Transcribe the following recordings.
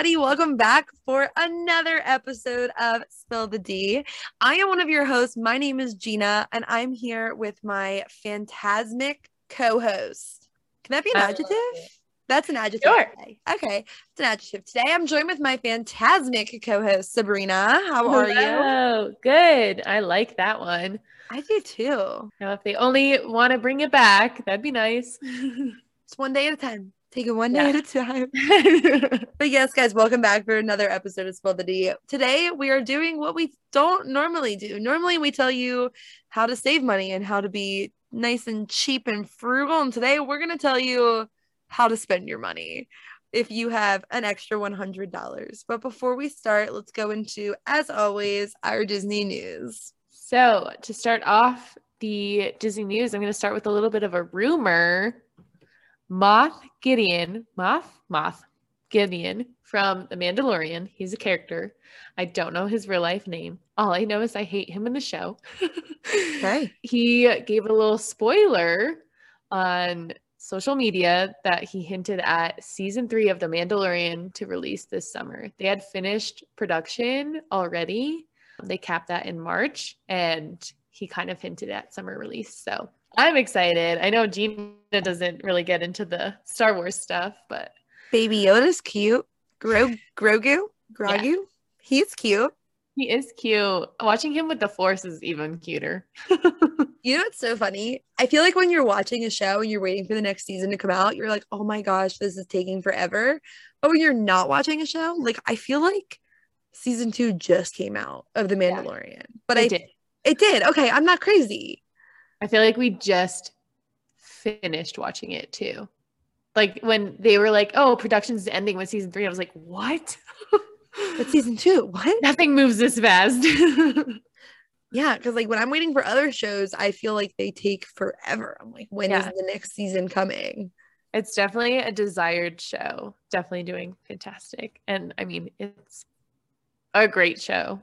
everybody. Welcome back for another episode of Spill the D. I am one of your hosts. My name is Gina, and I'm here with my phantasmic co host. Can that be an uh, adjective? That's an adjective. Sure. Today. Okay, it's an adjective. Today I'm joined with my phantasmic co host, Sabrina. How are you? Hello. Good. I like that one. I do too. Now, if they only want to bring it back, that'd be nice. It's one day at a time. Take it one day Yeah. at a time. But yes, guys, welcome back for another episode of Spill the D. Today we are doing what we don't normally do. Normally we tell you how to save money and how to be nice and cheap and frugal. And today we're gonna tell you how to spend your money if you have an extra $100. But before we start, let's go into, as always, our Disney news. so, to start off the Disney news, I'm going to start with a little bit of a rumor. Moff Gideon, Moff, Moff Gideon from The Mandalorian. He's a character. I don't know his real life name. All I know is I hate him in the show. Okay. he gave a little spoiler on social media that he hinted at season three of The Mandalorian to release this summer. They had finished production already. They capped that in March, and he kind of hinted at summer release. So I'm excited. I know Gina doesn't really get into the Star Wars stuff, but Baby Yoda's cute. Gro- Grogu? Grogu? He's cute. he is cute. Watching him with the Force is even cuter. You know what's so funny? I feel like when you're watching a show and you're waiting for the next season to come out, you're like, oh my gosh, this is taking forever. But when you're not watching a show, like I feel like season two just came out of The Yeah. Mandalorian. But I I did. It did. Okay, I'm not crazy. I feel like we just finished watching it too. Like when they were like, "Oh, production's ending with season three, I was like, "What? But season two, what? Nothing moves this fast." Yeah, because like when I'm waiting for other shows, I feel like they take forever. I'm like, when is Yeah. the next season coming? it's definitely a desired show. Definitely doing fantastic, and I mean, it's a great show.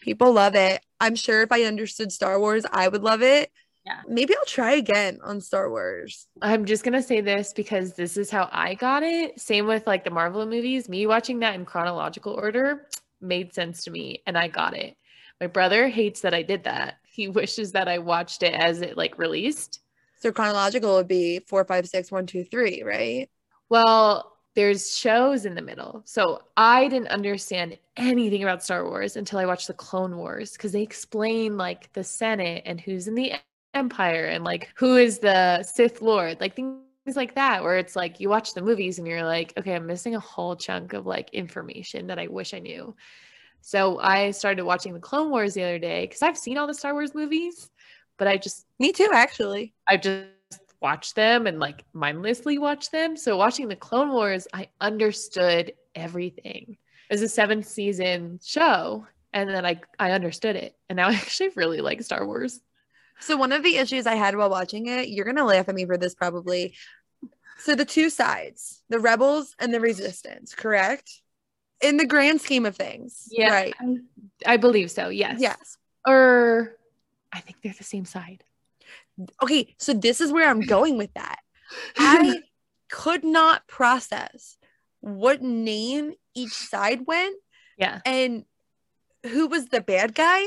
People love it. I'm sure if I understood Star Wars, I would love it. Yeah. Maybe I'll try again on Star Wars. I'm just gonna say this because this is how I got it. Same with like the Marvel movies. Me watching that in chronological order made sense to me, and I got it. My brother hates that I did that. He wishes that I watched it as it like released. So chronological would be four, five, six, one, two, three, right? Well, there's shows in the middle. So I didn't understand anything about Star Wars until I watched the Clone Wars because they explain like the Senate and who's in the Empire and like who is the Sith Lord, like things like that, where it's like you watch the movies and you're like, okay, I'm missing a whole chunk of like information that I wish I knew. So I started watching the Clone Wars the other day because I've seen all the Star Wars movies, but I just Me too, actually. I just watched them and like mindlessly watch them. So watching the Clone Wars, I understood everything. It was a seven season show, and then I I understood it, and now I actually really like Star Wars. So one of the issues I had while watching it, you're gonna laugh at me for this probably. So the two sides, the rebels and the resistance, correct? In the grand scheme of things. Yeah. Right. I, I believe so. Yes. Yes. Or I think they're the same side. Okay, so this is where I'm going with that. I could not process what name each side went yeah. and who was the bad guy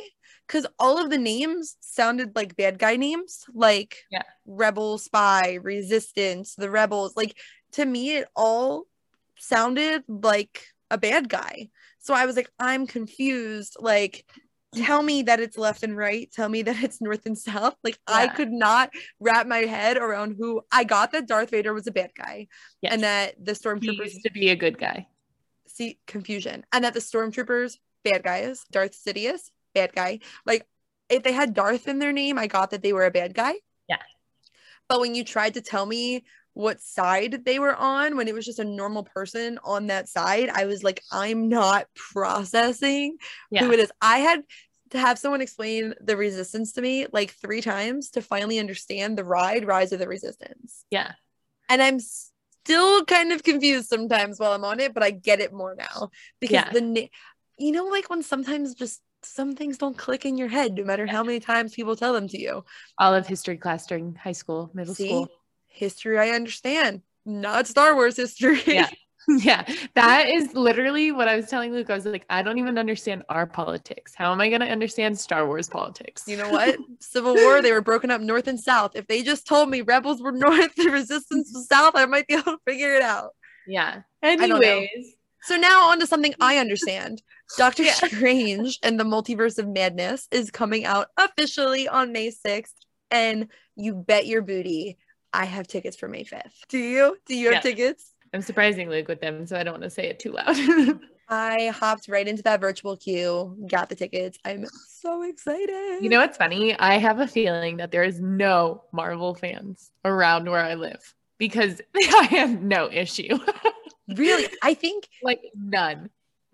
because all of the names sounded like bad guy names like Yeah. rebel spy resistance the rebels like to me it all sounded like a bad guy so i was like i'm confused like tell me that it's left and right. Tell me that it's north and south. Like i could not wrap my head around who i got that darth vader was a bad guy Yes. and that the he stormtroopers used to be a good guy. see confusion. And that the stormtroopers bad guys. Darth sidious bad guy. Like if they had darth in their name i got that they were a bad guy. Yeah. but when you tried to tell me what side they were on when it was just a normal person on that side i was like i'm not processing Yeah. who it is i had to have someone explain the resistance to me like three times to finally understand the ride rise of the resistance Yeah. and I'm still kind of confused sometimes while I'm on it, but I get it more now because Yeah. the na- you know like when sometimes just some things don't click in your head no matter how many times people tell them to you. All of history class during high school, middle See, school. History I understand, not Star Wars history. Yeah. yeah, that is literally what I was telling Luke. I was like, I don't even understand our politics. How am I going to understand Star Wars politics? You know what? Civil War, they were broken up north and south. If they just told me rebels were north, the resistance was south, I might be able to figure it out. Yeah. Anyways, So now on to something I understand. Doctor Yeah. Strange and the Multiverse of Madness is coming out officially on May 6th. And you bet your booty I have tickets for May 5th. Do you? Do you have Yeah. tickets? I'm surprising Luke with them, so I don't want to say it too loud. I hopped right into that virtual queue, got the tickets. I'm so excited. you know what's funny? I have a feeling that there is no Marvel fans around where I live because I have no issue. really, I think like none.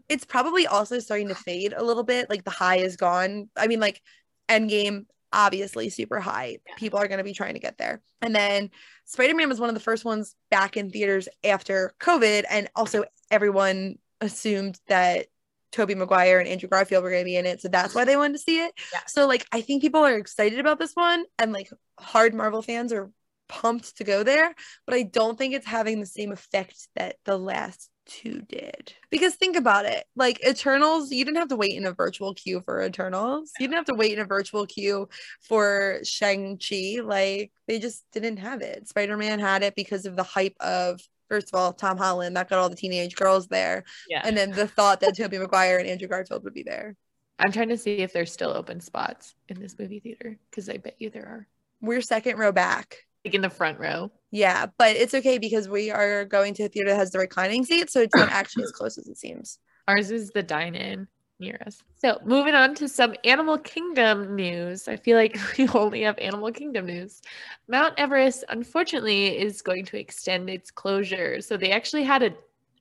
it's probably also starting to fade a little bit. Like the high is gone. I mean, like Endgame, obviously super high. Yeah. People are going to be trying to get there. And then Spider Man was one of the first ones back in theaters after COVID. And also, everyone assumed that Tobey Maguire and Andrew Garfield were going to be in it. So that's why they wanted to see it. Yeah. So, like, I think people are excited about this one. And like, hard Marvel fans are pumped to go there. But I don't think it's having the same effect that the last two did. Because think about it like Eternals, you didn't have to wait in a virtual queue for Eternals. You didn't have to wait in a virtual queue for Shang-Chi. Like they just didn't have it. Spider-Man had it because of the hype of first of all, Tom Holland, that got all the teenage girls there. Yeah. And then the thought that Tobey Maguire and Andrew Garfield would be there. I'm trying to see if there's still open spots in this movie theater because I bet you there are. We're second row back. Like in the front row. Yeah, but it's okay because we are going to a theater that has the reclining seat, so it's not actually as close as it seems. Ours is the dine in near us. So moving on to some Animal Kingdom news. I feel like we only have Animal Kingdom news. Mount Everest, unfortunately, is going to extend its closure. So they actually had a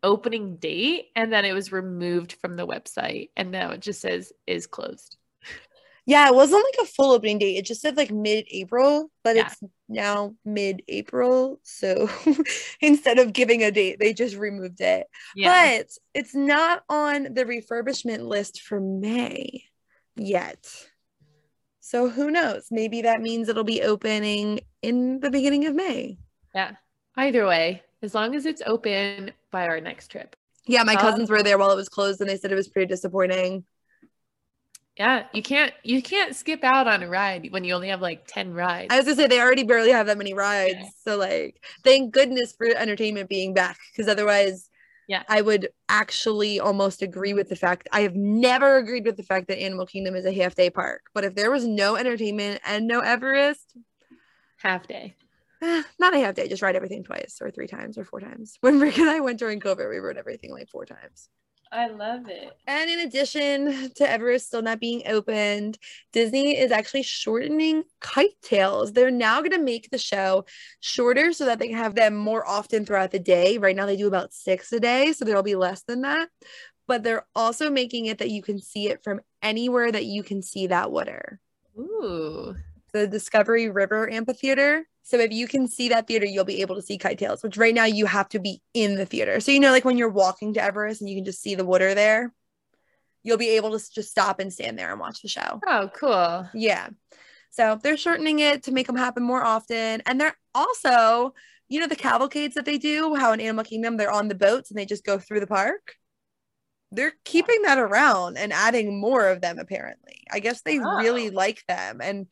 opening date and then it was removed from the website and now it just says is closed. Yeah, it wasn't like a full opening date. It just said like mid-April, but Yeah. it's now mid-April. So instead of giving a date, they just removed it. But it's not on the refurbishment list for May yet. So who knows? Maybe that means it'll be opening in the beginning of May. yeah. Either way, as long as it's open by our next trip. Yeah, my cousins were um, there while it was closed and they said it was pretty disappointing. Yeah, you can't you can't skip out on a ride when you only have like 10 rides. I was gonna say they already barely have that many rides. Yeah. So like thank goodness for entertainment being back because otherwise Yeah. I would actually almost agree with the fact I have never agreed with the fact that Animal Kingdom is a half day park. But if there was no entertainment and no Everest, Half day. eh, not a half day, just ride everything twice or three times or four times. When Rick and I went during COVID, we rode everything like four times. I love it. And in addition to Everest still not being opened, Disney is actually shortening KiteTails. They're now going to make the show shorter so that they can have them more often throughout the day. Right now, they do about six a day, so there'll be less than that. But they're also making it that you can see it from anywhere that you can see that water. Ooh. The Discovery River Amphitheater. So if you can see that theater, you'll be able to see KiteTails, which right now you have to be in the theater. So you know, like when you're walking to Everest and you can just see the water there, you'll be able to just stop and stand there and watch the show. Oh, cool. Yeah. So they're shortening it to make them happen more often. And they're also, you know, the cavalcades that they do, how in Animal Kingdom they're on the boats and they just go through the park. They're keeping that around and adding more of them, apparently. I guess they oh. really Oh. like them. And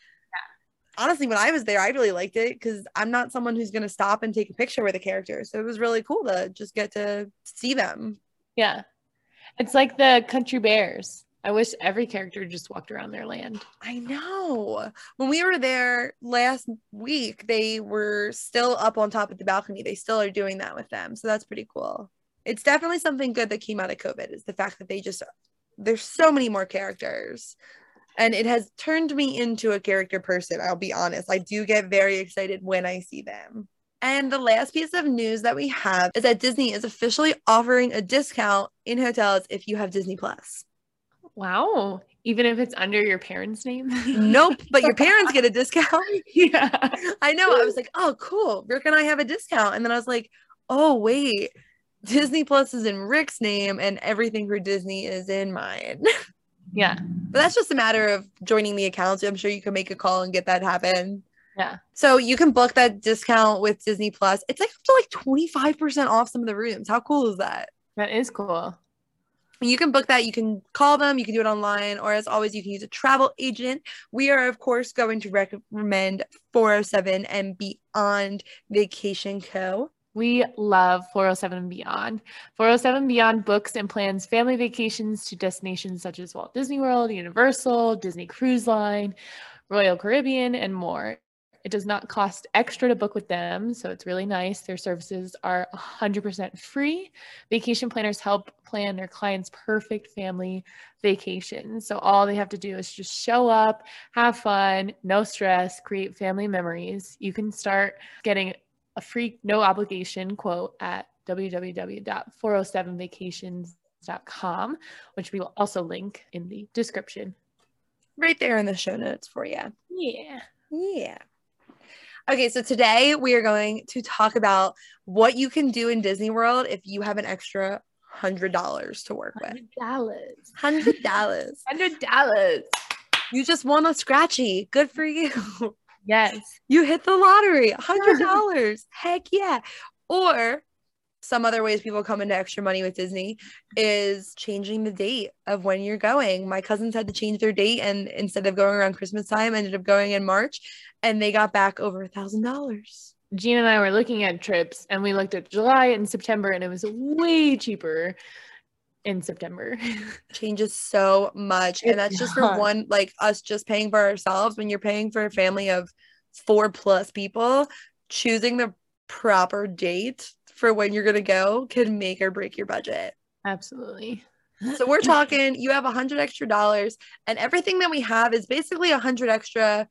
honestly, when I was there, I really liked it because I'm not someone who's going to stop and take a picture with a character. So it was really cool to just get to see them. Yeah. It's like the country bears. I wish every character just walked around their land. I know. When we were there last week, they were still up on top of the balcony. They still are doing that with them. So that's pretty cool. It's definitely something good that came out of COVID is the fact that they just there's so many more characters. And it has turned me into a character person. I'll be honest. I do get very excited when I see them. And the last piece of news that we have is that Disney is officially offering a discount in hotels if you have Disney Plus. Wow. Even if it's under your parents' name? Nope, but your parents get a discount. yeah. I know. I was like, oh, cool. Rick and I have a discount. And then I was like, oh, wait. Disney Plus is in Rick's name and everything for Disney is in mine. Yeah. but that's just a matter of joining the accounts. I'm sure you can make a call and get that happen. Yeah. So you can book that discount with Disney Plus. It's like up to like 25% off some of the rooms. How cool is that? That is cool. You can book that. You can call them. You can do it online, or as always, you can use a travel agent. We are, of course, going to recommend 407 and Beyond Vacation Co. We love 407 and Beyond. 407 Beyond books and plans family vacations to destinations such as Walt Disney World, Universal, Disney Cruise Line, Royal Caribbean, and more. It does not cost extra to book with them, so it's really nice. Their services are 100% free. Vacation planners help plan their clients' perfect family vacation. So all they have to do is just show up, have fun, no stress, create family memories. You can start getting a free no obligation quote at www.407vacations.com, which we will also link in the description. Right there in the show notes for you. Yeah. Yeah. Okay, so today we are going to talk about what you can do in Disney World if you have an extra hundred dollars to work with. Dollars. Hundred dollars. Hundred dollars. You just won a scratchy. Good for you. Yes. You hit the lottery. Hundred dollars. Heck yeah. Or some other ways people come into extra money with Disney is changing the date of when you're going. My cousins had to change their date and instead of going around Christmas time, ended up going in March and they got back over a thousand dollars. Gina and I were looking at trips and we looked at July and September and it was way cheaper in September. Changes so much. It and that's just for one, like us just paying for ourselves. When you're paying for a family of four plus people, choosing the proper date for when you're gonna go can make or break your budget. Absolutely. So we're talking you have a hundred extra dollars, and everything that we have is basically a hundred extra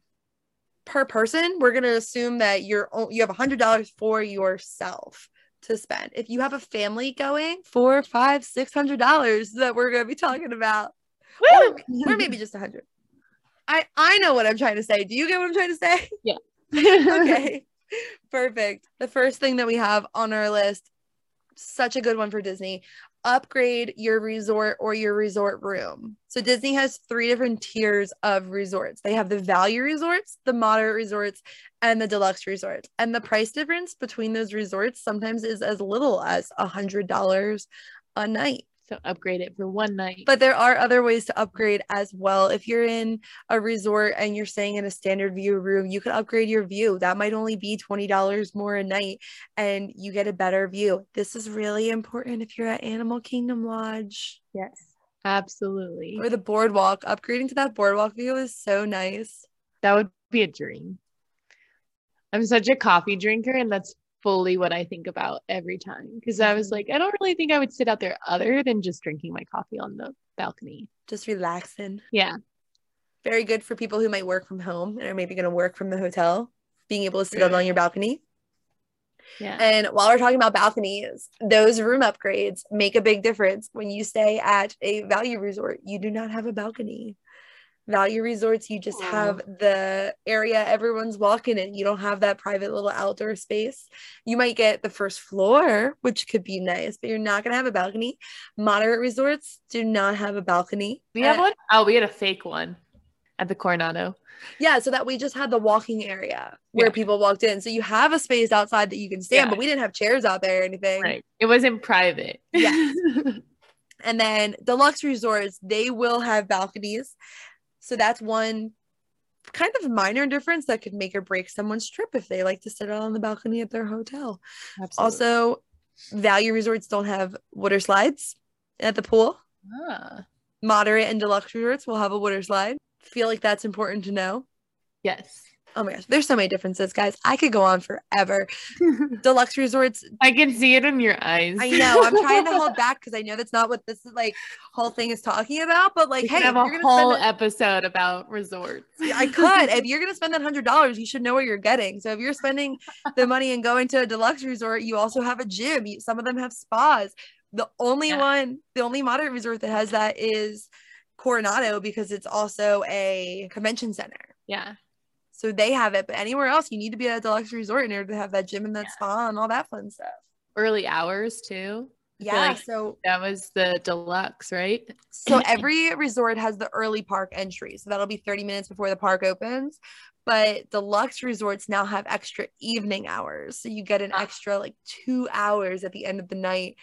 per person. We're gonna assume that you're you have a hundred dollars for yourself to spend. If you have a family going, four, five, six hundred dollars that we're gonna be talking about, or, or maybe just a hundred. I I know what I'm trying to say. Do you get what I'm trying to say? Yeah. okay. Perfect. The first thing that we have on our list, such a good one for Disney. Upgrade your resort or your resort room. So Disney has three different tiers of resorts. They have the value resorts, the moderate resorts, and the deluxe resorts. And the price difference between those resorts sometimes is as little as a hundred dollars a night. So upgrade it for one night. But there are other ways to upgrade as well. If you're in a resort and you're staying in a standard view room, you could upgrade your view. That might only be $20 more a night and you get a better view. This is really important if you're at Animal Kingdom Lodge yes. Absolutely. or the boardwalk. Upgrading to that boardwalk view is so nice. That would be a dream. I'm such a coffee drinker, and that's fully what I think about every time. Because I was Mhm. like, I don't really think I would sit out there other than just drinking my coffee on the balcony. Just relaxing. Yeah. Very good for people who might work from home and are maybe going to work from the hotel, being able to sit out on your balcony. Yeah. And while we're talking about balconies, those room upgrades make a big difference. When you stay at a value resort, you do not have a balcony. Value resorts, you just Aw. have the area everyone's walking in. You don't have that private little outdoor space. You might get the first floor, which could be nice, but you're not going to have a balcony. Moderate resorts do not have a balcony. we have Uh, one? Oh, we had a fake one at the Coronado. Yeah, so that we just had the walking area where Yeah. people walked in. So you have a space outside that you can stand, Yeah. but we didn't have chairs out there or anything. Right. It wasn't private. Yes. And then deluxe resorts, they will have balconies. So that's one kind of minor difference that could make or break someone's trip if they like to sit out on the balcony at their hotel. Absolutely. Also, value resorts don't have water slides at the pool. Ah, Moderate and deluxe resorts will have a water slide. Feel like that's important to know. yes. Oh my gosh, there's so many differences, guys. I could go on forever. Deluxe resorts, I can see it in your eyes. I know. I'm trying to hold back because I know that's not what this is like whole thing is talking about. But like, We hey, could have if a whole spend episode about resorts. I could. If you're gonna spend that hundred dollars, you should know what you're getting. So if you're spending the money and going to a deluxe resort, you also have a gym. You, some of them have spas. The only Yeah. one, the only moderate resort that has that is Coronado because it's also a convention center. yeah. So they have it, but anywhere else, you need to be at a deluxe resort in order to have that gym and that Yeah. spa and all that fun stuff. Early hours too. Yeah. like so That was the deluxe, right? So every resort has the early park entry. So that'll be 30 minutes before the park opens. but deluxe resorts now have extra evening hours. So you get an Ah. extra like two hours at the end of the night.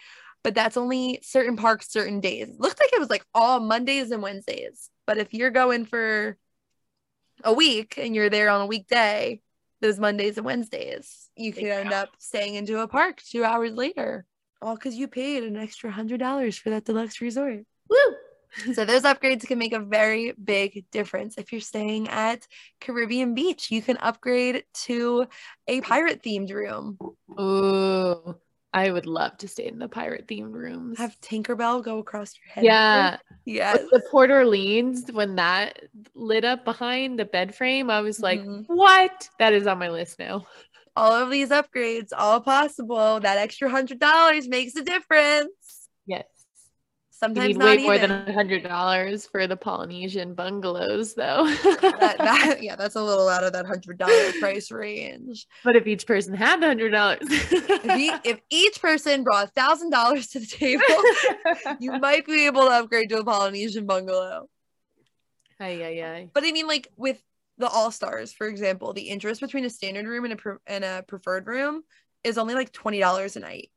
But that's only certain parks, certain days. It looked like it was like all Mondays and Wednesdays. But if you're going for a week and you're there on a weekday, those Mondays and Wednesdays, you could end up staying into a park two hours later. All because you paid an extra hundred dollars for that deluxe resort. Woo! So those upgrades can make a very big difference. If you're staying at Caribbean Beach, you can upgrade to a pirate themed room. Ooh, I would love to stay in the pirate themed rooms. Have Tinkerbell go across your head. yeah, Yes. With the Port Orleans when that lit up behind the bed frame, I was like, Mhm. "What?" That is on my list now. All of these upgrades, all possible. That extra hundred dollars makes a difference. Yes, you Sometimes need not way more than a hundred dollars for the Polynesian bungalows, though. that, that, yeah, that's a little out of that hundred dollar price range. but if each person had the hundred dollars, If, if each person brought a thousand dollars to the table, you might be able to upgrade to a Polynesian bungalow. Ay, ay, ay. But I mean, like with the All Stars, for example, the interest between a standard room and a pre- and a preferred room is only like twenty dollars a night.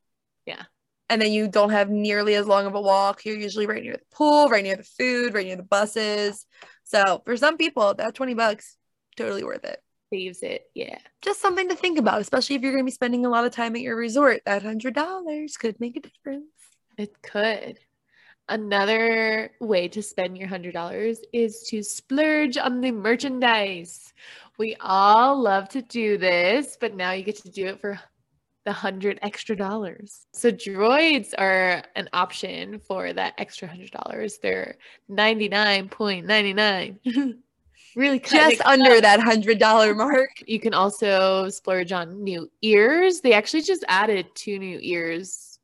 Yeah. And then you don't have nearly as long of a walk. You're usually right near the pool, right near the food, right near the buses. So for some people, that twenty bucks totally worth it. Saves it. Yeah. Just something to think about, especially if you're going to be spending a lot of time at your resort. That hundred dollars could make a difference. It could. Another way to spend your hundred dollars is to splurge on the merchandise. We all love to do this, but now you get to do it for the hundred extra dollars. So droids are an option for that extra hundred dollars. They're ninety nine point ninety nine. really Just under up. that hundred dollar mark. You can also splurge on new ears. They actually just added two new ears,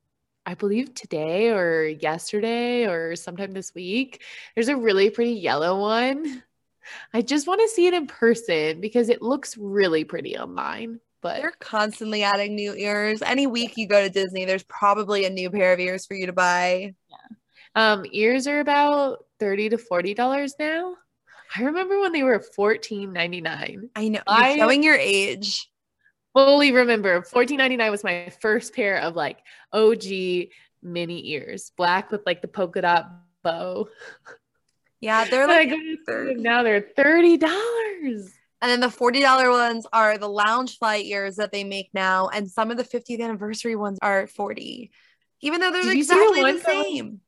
I believe today or yesterday or sometime this week. There's a really pretty yellow one. I just want to see it in person because it looks really pretty online. But They're constantly adding new ears. Any week you go to Disney, there's probably a new pair of ears for you to buy. um, ears are about 30 to $40 now. I remember when they were $14.99. I know. You're I- showing your age. fully remember $14.99 was my first pair of like OG mini ears, black with like the polka dot bow. Yeah, they're like go to see third. them now they're thirty dollars. And then the $40 ones are the Loungefly ears that they make now. And some of the 50th anniversary ones are 40 even though they're Did the exactly the, ones that was- same.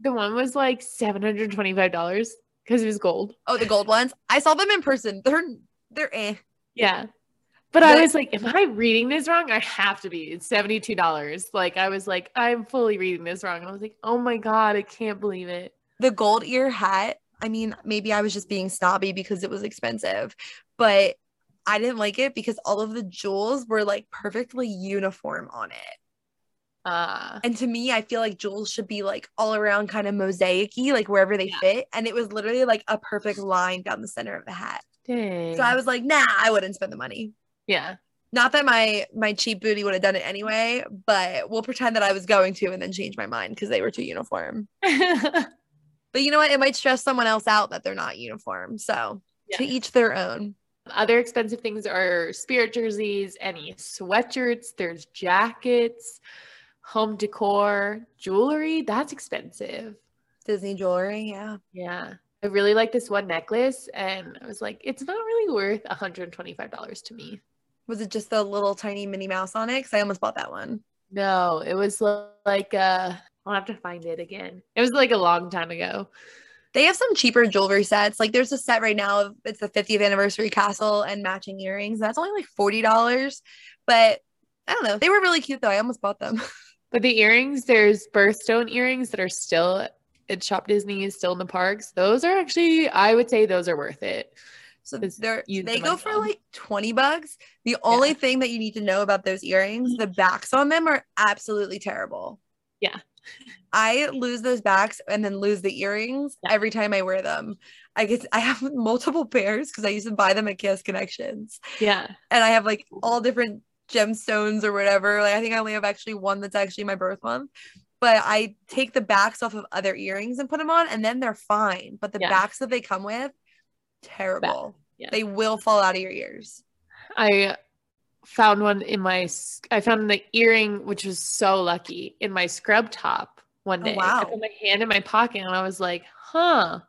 The one was like seven hundred twenty-five dollars because it was gold. Oh, the gold ones. I saw them in person. They're they're eh. Yeah. But I was like, am I reading this wrong? I have to be. It's $72. Like I was like, I'm fully reading this wrong. And I was like, oh my God, I can't believe it. The gold ear hat. I mean, maybe I was just being snobby because it was expensive, but I didn't like it because all of the jewels were like perfectly uniform on it. Uh And to me, I feel like jewels should be like all around kind of mosaicy, like wherever they Yeah. fit. And it was literally like a perfect line down the center of the hat. dang. So I was like, nah, I wouldn't spend the money. yeah. Not that my my cheap booty would have done it anyway, but we'll pretend that I was going to and then change my mind because they were too uniform. But you know what? It might stress someone else out that they're not uniform. So to each their own. Other expensive things are spirit jerseys, any sweatshirts, there's jackets, home decor, jewelry. That's expensive. Disney jewelry, yeah. Yeah. I really like this one necklace, and I was like, it's not really worth $125 to me. Was it just the little tiny Minnie Mouse on it? Because I almost bought that one. No, it was like uh I'll have to find it again. It was like a long time ago. They have some cheaper jewelry sets. Like there's a set right now of it's the 50th anniversary castle and matching earrings. That's only like $40. But I don't know. They were really cute though. I almost bought them. But the earrings, there's birthstone earrings that are still at Shop Disney, is still in the parks. Those are actually, I would say those are worth it. So they're they go for like 20 bucks. The only thing that you need to know about those earrings, the backs on them are absolutely terrible. Yeah. I lose those backs and then lose the earrings Yeah. every time I wear them. I get I have multiple pairs because I used to buy them at Kiss Connections. Yeah. And I have like all different gemstones or whatever. Like I think I only have actually one that's actually my birth month. But I take the backs off of other earrings and put them on and then they're fine. But the Yeah. backs that they come with, terrible. Yeah. They will fall out of your ears. I found one in my I found the earring which was so lucky in my scrub top one oh, day. wow. I put my hand in my pocket and I was like, "Huh."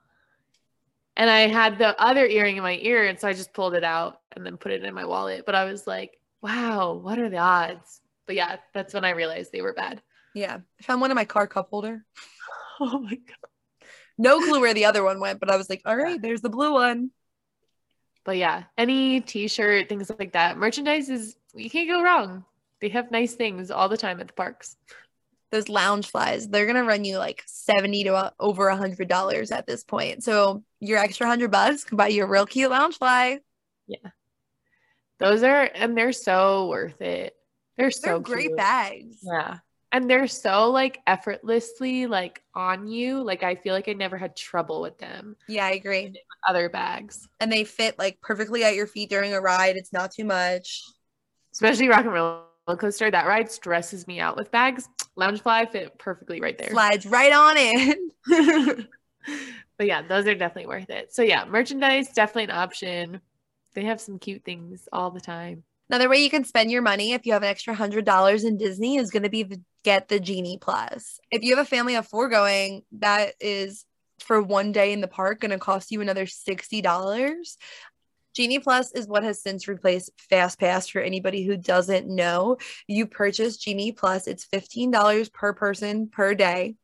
And I had the other earring in my ear and so I just pulled it out and then put it in my wallet, but I was like, "Wow, what are the odds?" But yeah, that's when I realized they were bad. Yeah. I found one in my car cup holder. Oh my god. No clue where the other one went, but I was like, all right, there's the blue one. But yeah, any t-shirt, things like that. Merchandise is you can't go wrong. They have nice things all the time at the parks. Those Loungeflies, they're gonna run you like 70 to uh, over a hundred dollars at this point. So your extra hundred bucks can buy you a real cute lounge fly. Yeah, those are and they're so worth it. They're so They're great cute. bags. Yeah. And they're so like effortlessly like on you. Like I feel like I never had trouble with them. Yeah, I agree. Other bags. And they fit like perfectly at your feet during a ride. It's not too much. Especially Rock 'n' Roller Coaster. That ride stresses me out with bags. Loungefly fit perfectly right there. Slides right on in. but yeah, those are definitely worth it. So yeah, merchandise definitely an option. They have some cute things all the time. Another way you can spend your money if you have an extra hundred dollars in Disney is going to be the, get the Genie Plus. If you have a family of four going, that is for one day in the park going to cost you another sixty dollars. Genie Plus is what has since replaced Fast Pass for anybody who doesn't know. You purchase Genie Plus, it's $15 per person per day.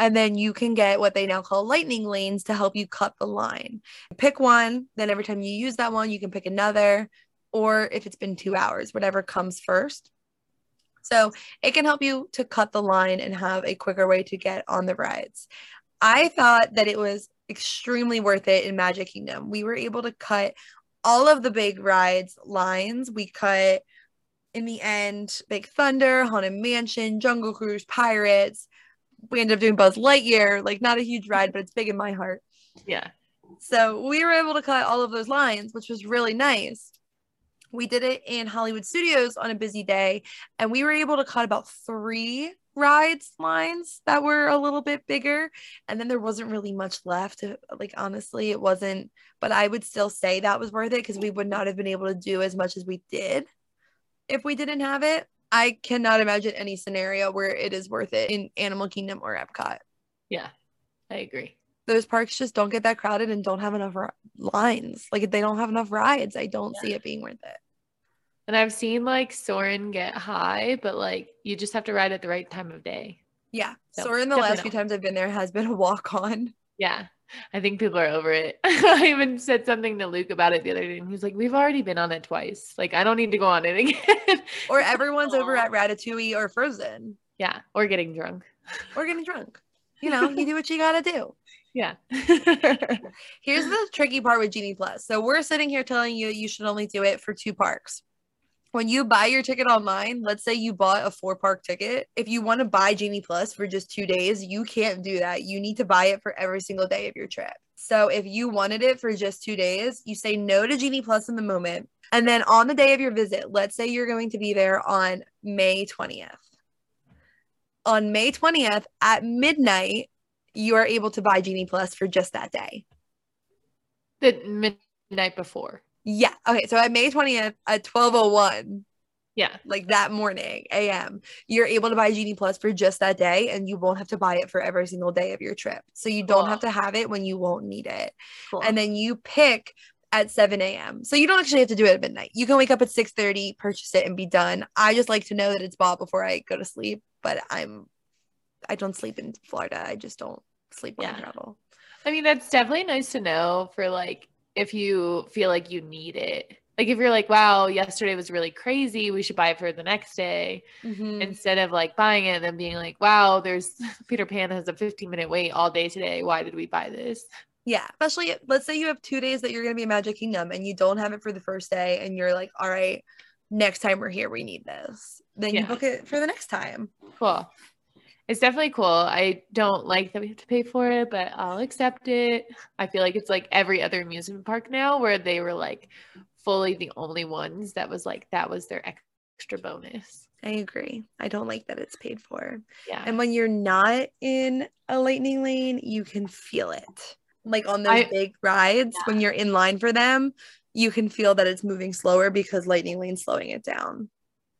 And then you can get what they now call lightning lanes to help you cut the line. Pick one, then every time you use that one, you can pick another or if it's been two hours, whatever comes first. So it can help you to cut the line and have a quicker way to get on the rides. I thought that it was extremely worth it in Magic Kingdom. We were able to cut all of the big rides lines. We cut in the end Big Thunder, Haunted Mansion, Jungle Cruise, Pirates. We ended up doing Buzz Lightyear, like not a huge ride, but it's big in my heart. Yeah. So we were able to cut all of those lines, which was really nice. We did it in Hollywood Studios on a busy day, and we were able to cut about three rides lines that were a little bit bigger. And then there wasn't really much left. Uh, like, honestly, it wasn't, but I would still say that was worth it because we would not have been able to do as much as we did if we didn't have it. I cannot imagine any scenario where it is worth it in Animal Kingdom or Epcot Yeah. I agree. those parks just don't get that crowded and don't have enough ri- lines. Like if they don't have enough rides, I don't see it being worth it. And I've seen like Soarin' get high, but like you just have to ride at the right time of day. Yeah. So, Soarin' the last few times I've been there has been a walk on. Yeah. I think people are over it. I even said something to Luke about it the other day, and he's like, We've already been on it twice. Like, I don't need to go on it again. Or everyone's over at Ratatouille or Frozen yeah. Or getting drunk. or getting drunk. You know, you do what you gotta do. Yeah. Here's the tricky part with Genie Plus. So we're sitting here telling you you should only do it for two parks. When you buy your ticket online, let's say you bought a four park ticket. If you want to buy Genie Plus for just two days, you can't do that. You need to buy it for every single day of your trip. So if you wanted it for just two days, you say no to Genie Plus in the moment. And then on the day of your visit, let's say you're going to be there on May 20th. On May 20th at midnight, you are able to buy Genie Plus for just that day. the midnight before. Yeah. Okay. So at May 20th at 1201, Yeah. like that morning, AM, you're able to buy Genie Plus for just that day and you won't have to buy it for every single day of your trip. So you don't have to have it when you won't need it. Cool. And then you pick at 7 a.m. So you don't actually have to do it at midnight. You can wake up at 6:30, purchase it, and be done. I just like to know that it's bought before I go to sleep, but I'm I don't sleep in Florida. I just don't sleep when I travel. I mean, that's definitely nice to know for like if you feel like you need it. Like if you're like, wow, yesterday was really crazy, we should buy it for the next day. Mhm. Instead of like buying it and then being like, wow, there's Peter Pan has a 15 minute wait all day today. Why did we buy this? Yeah, especially let's say you have two days that you're going to be in Magic Kingdom and you don't have it for the first day, and you're like, all right, next time we're here, we need this. Then you book it for the next time. Cool. It's definitely cool. I don't like that we have to pay for it, but I'll accept it. I feel like it's like every other amusement park now where they were like fully the only ones that was like that was their extra bonus. I agree. I don't like that it's paid for. Yeah. And when you're not in a lightning lane, you can feel it. like on those I- big rides when you're in line for them, you can feel that it's moving slower because Lightning Lane's slowing it down.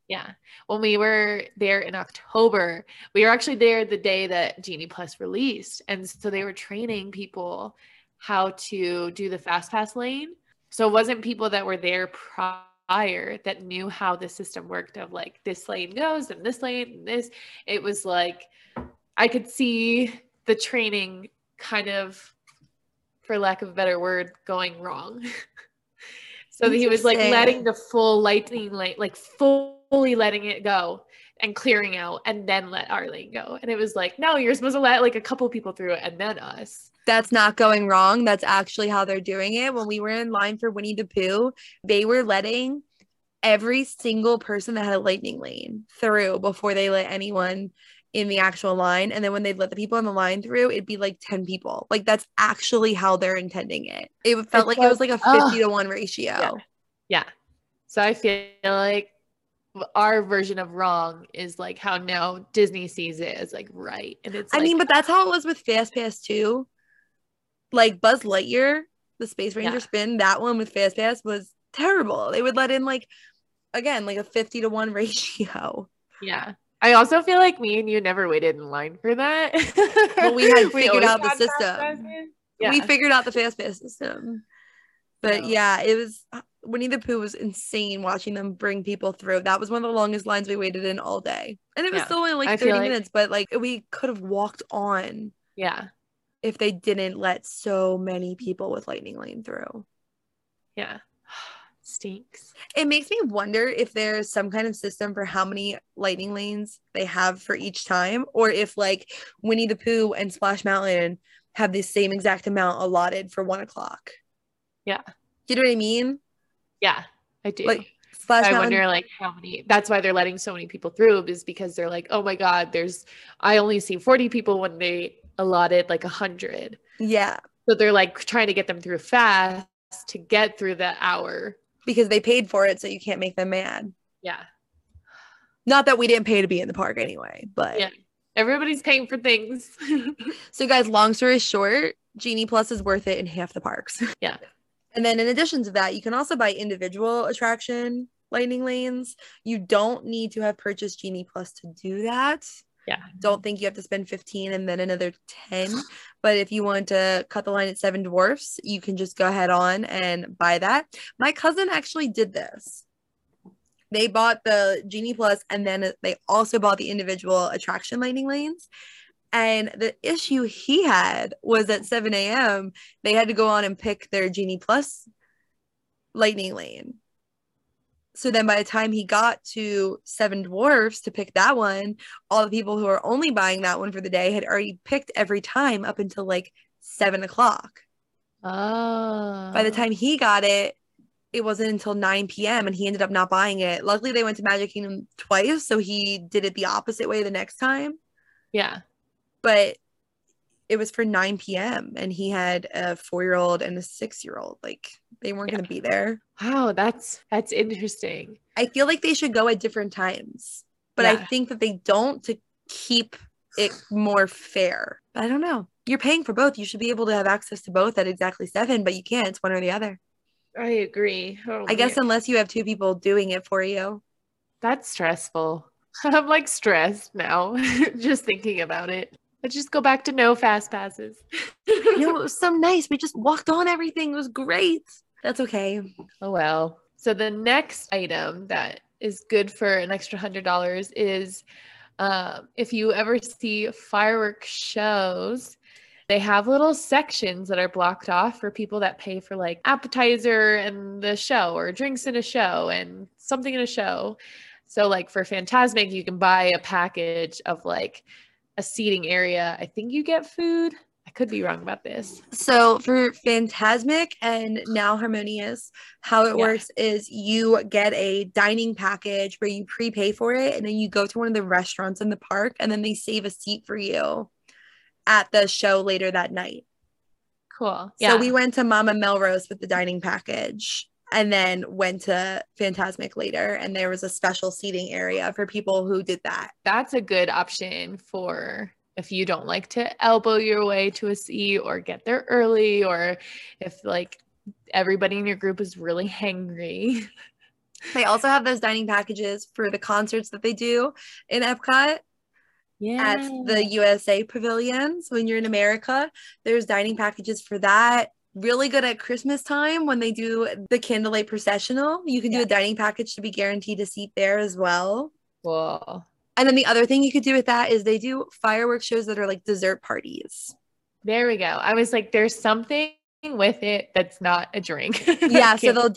Yeah. When we were there in October, we were actually there the day that Genie Plus released. And so they were training people how to do the fast pass lane. So it wasn't people that were there prior that knew how the system worked of like this lane goes and this lane and this. It was like I could see the training kind of, for lack of a better word, going wrong. so he was like letting the full lightning lane, like fully letting it go and clearing out and then let our lane go. And it was like, no, you're supposed to let like a couple people through it and then us. That's not going wrong. That's actually how they're doing it. When we were in line for Winnie the Pooh, they were letting every single person that had a lightning lane through before they let anyone in the actual line. And then when they'd let the people in the line through, it'd be like 10 people. Like that's actually how they're intending it. It felt It's like it was like a 50 ugh. to 1 ratio. Yeah. Yeah. So I feel like our version of wrong is like how now Disney sees it as like right. And it's I like, mean, but that's how it was with Fast Pass too. Like Buzz Lightyear, the Space Ranger Yeah. spin, that one with Fast Pass was terrible. They would let in like again like a 50 to 1 ratio. yeah. I also feel like me and you never waited in line for that. Well, we had figured always out the system. Yeah. We figured out the Fast Pass system. But So- yeah, it was Winnie the Pooh was insane watching them bring people through. That was one of the longest lines we waited in all day. And it was Yeah. still only like I 30 feel like- minutes, but like we could have walked on yeah. if they didn't let so many people with lightning lane through. Yeah. Stinks. It makes me wonder if there's some kind of system for how many lightning lanes they have for each time, or if like Winnie the Pooh and Splash Mountain have the same exact amount allotted for one o'clock. Yeah. You know what I mean? Yeah. I do. Like Splash I wonder like how many that's why they're letting so many people through is because they're like, oh my God, there's I only see 40 people when they allotted like a hundred. yeah, So they're like trying to get them through fast to get through the hour. because they paid for it, so you can't make them mad. Yeah. Not that we didn't pay to be in the park anyway, but Yeah. Everybody's paying for things. So, guys, long story short, Genie Plus is worth it in half the parks. Yeah. And then, in addition to that, you can also buy individual attraction lightning lanes. You don't need to have purchased Genie Plus to do that. Yeah. Don't think you have to spend 15 and then another 10. But if you want to cut the line at Seven Dwarfs, you can just go ahead on and buy that. My cousin actually did this. They bought the Genie Plus and then they also bought the individual attraction lightning lanes. And the issue he had was at 7 a.m., they had to go on and pick their Genie Plus lightning lane. So then by the time he got to Seven Dwarfs to pick that one, all the people who are only buying that one for the day had already picked every time up until like seven o'clock. oh. By the oh. time he got it, it wasn't until 9 p.m. and he ended up not buying it. Luckily, they went to Magic Kingdom twice, so he did it the opposite way the next time. Yeah. But it was for 9 p.m. and he had a four year old and a six year old. Like they weren't Yeah. going to be there. Wow, that's that's interesting. I feel like they should go at different times, but I think that they don't to keep it more fair. I don't know. You're paying for both. You should be able to have access to both at exactly seven, but you can't. It's one or the other. I agree. Oh, I guess man. unless you have two people doing it for you. that's stressful. I'm like stressed now just thinking about it. Let's just go back to no fast passes. You know, it was so nice. We just walked on everything. It was great. That's okay. Oh well. So the next item that is good for an extra hundred dollars is um, if you ever see fireworks shows, they have little sections that are blocked off for people that pay for like appetizer and the show or drinks in a show and something in a show. So like for Fantasmic, you can buy a package of like a seating area. I think you get food. I could be wrong about this. So for Fantasmic and now Harmonious, how it Yeah. works is you get a dining package where you prepay for it and then you go to one of the restaurants in the park and then they save a seat for you at the show later that night. Cool. Yeah. So we went to Mama Melrose with the dining package and then went to Fantasmic later and there was a special seating area for people who did that. that's a good option for if you don't like to elbow your way to a seat or get there early, or if like everybody in your group is really hangry. They also have those dining packages for the concerts that they do in Epcot Yeah. at the USA pavilions when you're in America. There's dining packages for that. Really good at Christmas time when they do the candlelight processional. You can do a dining package to be guaranteed a seat there as well. Cool. And then the other thing you could do with that is they do fireworks shows that are like dessert parties. There we go. I was like, there's something with it that's not a drink. Yeah, so they'll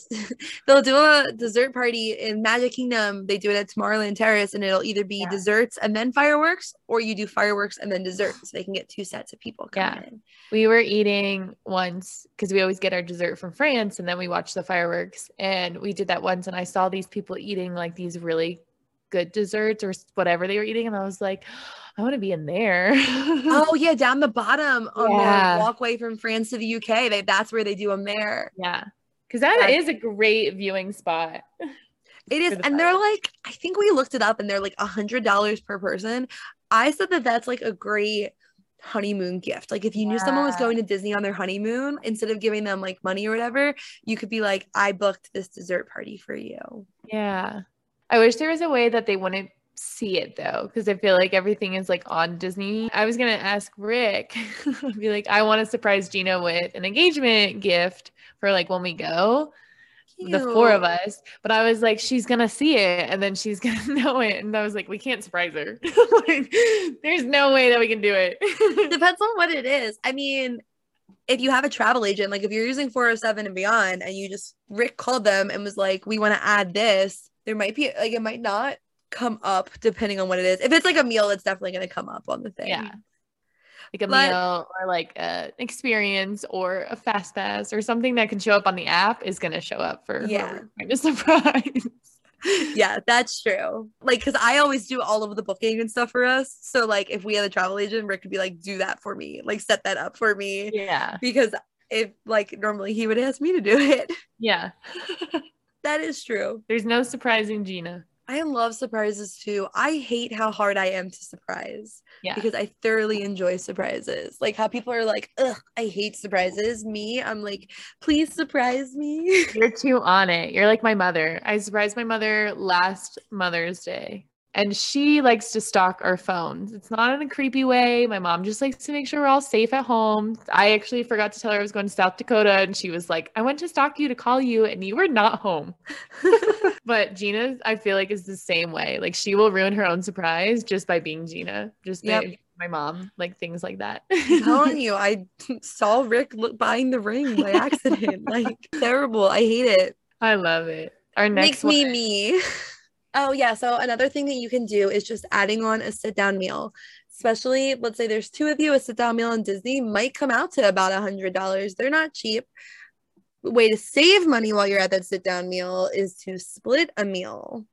they'll do a dessert party in Magic Kingdom. They do it at Tomorrowland Terrace, and it'll either be Yeah. desserts and then fireworks, or you do fireworks and then desserts. So they can get two sets of people coming Yeah. in. we were eating once because we always get our dessert from France and then we watch the fireworks. And we did that once, and I saw these people eating like these really good desserts or whatever they were eating. And I was like, I want to be in there. Oh yeah, down the bottom on Yeah. the walkway from France to the UK. They that's where they do them there. yeah. Because that Yeah. is a great viewing spot. It is, the and they're like, I think we looked it up, and they're like a hundred dollars per person. I said that that's like a great honeymoon gift. Like if you knew someone was going to Disney on their honeymoon, instead of giving them like money or whatever, you could be like, I booked this dessert party for you. Yeah. I wish there was a way that they wouldn't see it though, because I feel like everything is like on Disney. I was gonna ask Rick, be like, I want to surprise Gina with an engagement gift for like when we go, the four of us. But I was like, she's gonna see it and then she's gonna know it. And I was like, we can't surprise her. like, there's no way that we can do it. Depends on what it is. I mean, if you have a travel agent, like if you're using 407 and beyond, and you just Rick called them and was like, we want to add this, there might be like it might not come up depending on what it is. If it's like a meal, it's definitely gonna come up on the thing. yeah. Like a But- meal or like an experience or a fast pass or something that can show up on the app is gonna show up for Yeah. whoever we're surprise. yeah, that's true. Like, because I always do all of the booking and stuff for us. So, like, if we had a travel agent, Rick could be like, do that for me, like, set that up for me. yeah. Because if, like, normally he would ask me to do it. Yeah. that is true. There's no surprising Gina. I love surprises too. I hate how hard I am to surprise Yeah. because I thoroughly enjoy surprises. Like, how people are like, ugh, I hate surprises. Me, I'm like, please surprise me. You're too on it. You're like my mother. I surprised my mother last Mother's Day. And she likes to stalk our phones. It's not in a creepy way. My mom just likes to make sure we're all safe at home. I actually forgot to tell her I was going to South Dakota, and she was like, I went to stalk you to call you, and you were not home. But Gina, I feel like, is the same way. Like, she will ruin her own surprise just by being Gina, just Yep. by my mom, like things like that. I'm telling you, I saw Rick look buying the ring by accident. like terrible. I hate it. I love it. Our next Makes me me. Oh yeah. So another thing that you can do is just adding on a sit down meal. Especially, let's say there's two of you, a sit down meal in Disney might come out to about a hundred dollars. They're not cheap. Way to save money while you're at that sit down meal is to split a meal.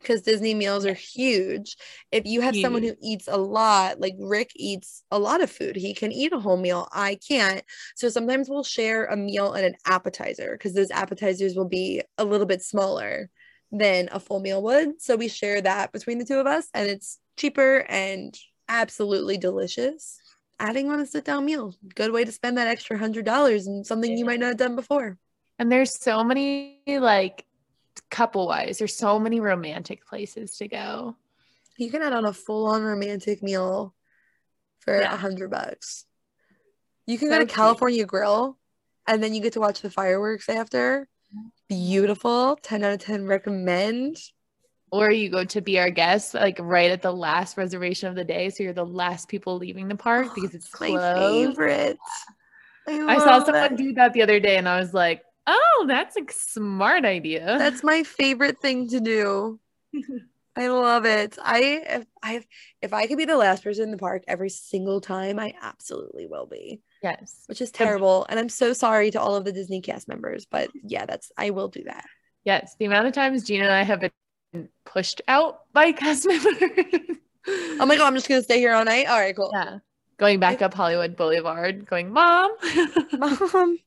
Because Disney meals are huge. If you have someone who eats a lot, like Rick eats a lot of food, he can eat a whole meal. I can't. So sometimes we'll share a meal and an appetizer because those appetizers will be a little bit smaller than a full meal would. So we share that between the two of us and it's cheaper and absolutely delicious. Adding on a sit down meal, good way to spend that extra hundred dollars and something you might not have done before. And there's so many like couple wise, there's so many romantic places to go. You can add on a full on romantic meal for a Yeah. hundred bucks. You can So go to. California Grill and then you get to watch the fireworks after. Beautiful. 10 out of 10 recommend. Or you go to be our guest like right at the last reservation of the day. So you're the last people leaving the park because it's my closed. favorite. I saw someone that. do that the other day and I was like, oh, that's a smart idea. That's my favorite thing to do. I love it. I if I if I could be the last person in the park every single time, I absolutely will be. Yes. Which is terrible, and I'm so sorry to all of the Disney cast members, but yeah, that's I will do that. Yes. The amount of times Gina and I have been pushed out by cast members. Oh my god, I'm just gonna stay here all night. All right, cool. Yeah. Going back up Hollywood Boulevard, going, Mom, Mom,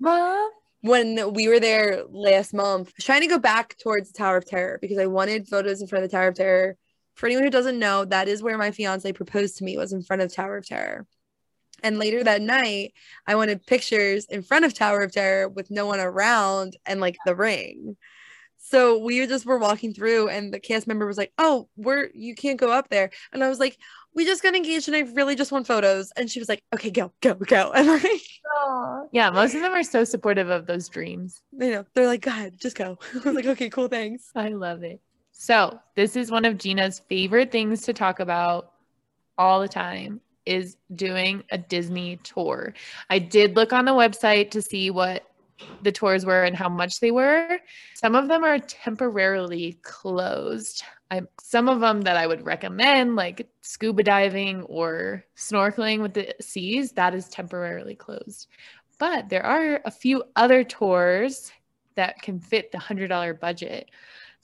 Mom. when we were there last month, trying to go back towards the Tower of Terror because I wanted photos in front of the Tower of Terror For anyone who doesn't know, that is where my fiance proposed to me was in front of Tower of Terror. And later that night, I wanted pictures in front of Tower of Terror with no one around and like the ring. So we just were walking through, and the cast member was like, "Oh, we're you can't go up there," and I was like, "We just got engaged, and I really just want photos." And she was like, "Okay, go, go, go." And like, Aw. yeah, most of them are so supportive of those dreams. you know, they're like, "Go ahead, just go." I was like, "Okay, cool, thanks." I love it. So, this is one of Gina's favorite things to talk about all the time is doing a Disney tour. I did look on the website to see what the tours were and how much they were. Some of them are temporarily closed. I some of them that I would recommend like scuba diving or snorkeling with the seas that is temporarily closed. But there are a few other tours that can fit the $100 budget.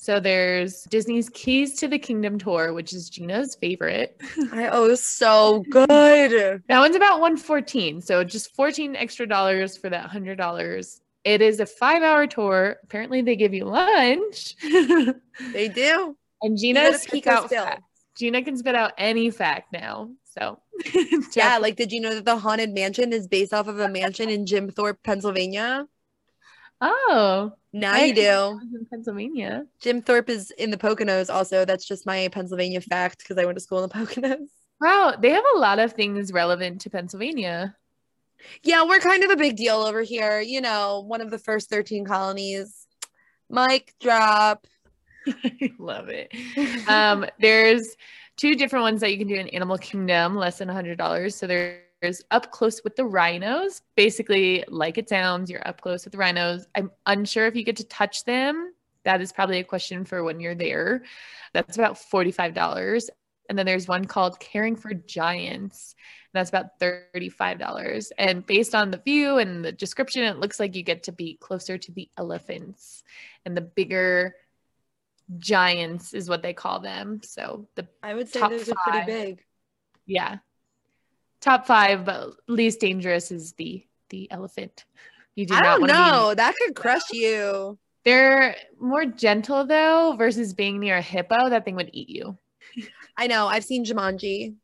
So there's Disney's Keys to the Kingdom tour, which is Gina's favorite. I oh, so good. That one's about 114. So just 14 extra dollars for that $100. It is a 5-hour tour. Apparently they give you lunch. They do. and Gina peek out facts. Gina can spit out any fact now. So Yeah, like did you know that the haunted mansion is based off of a mansion in Jim Thorpe, Pennsylvania? Oh, Now I you do. in Pennsylvania. Jim Thorpe is in the Poconos also. That's just my Pennsylvania fact because I went to school in the Poconos. Wow, they have a lot of things relevant to Pennsylvania. Yeah, we're kind of a big deal over here. You know, one of the first 13 colonies. Mic drop. I love it. Um, there's two different ones that you can do in Animal Kingdom, less than $100. So there's up close with the rhinos, basically like it sounds, you're up close with the rhinos. I'm unsure if you get to touch them. That is probably a question for when you're there. That's about $45. And then there's one called Caring for Giants. That's about $35. And based on the view and the description, it looks like you get to be closer to the elephants and the bigger giants is what they call them. So the I would say those are pretty big. yeah. Top five, but least dangerous is the the elephant. You do I not don't know. That could crush you. they're more gentle though, versus being near a hippo. That thing would eat you. I know. I've seen Jumanji.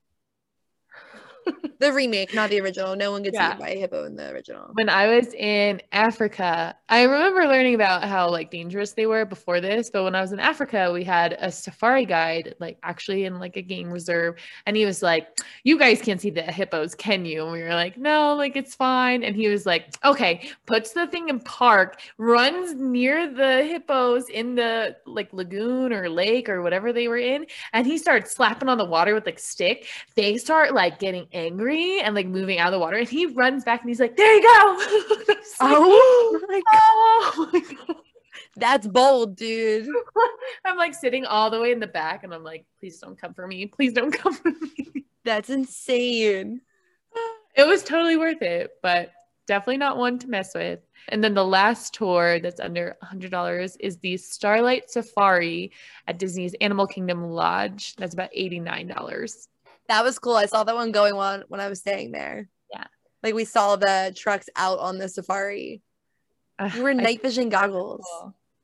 the remake, not the original. No one gets Yeah. eaten by a hippo in the original. when I was in Africa, I remember learning about how like dangerous they were before this. But when I was in Africa, we had a safari guide, like actually in like a game reserve, and he was like, "You guys can't see the hippos, can you?" And we were like, "No, like it's fine." And he was like, "Okay," puts the thing in park, runs near the hippos in the like lagoon or lake or whatever they were in, and he starts slapping on the water with like stick. They start like getting angry and like moving out of the water, and he runs back and he's like, "There you go." Like, Oh, oh my god. oh my God. That's bold, dude. I'm like sitting all the way in the back, and I'm like, "Please don't come for me. Please don't come for me." That's insane. It was totally worth it, but definitely not one to mess with. And then the last tour that's under $100 is the Starlight Safari at Disney's Animal Kingdom Lodge. That's about $89. That was cool. I saw that one going on when I was staying there. Yeah. Like we saw the trucks out on the safari. You were night vision goggles.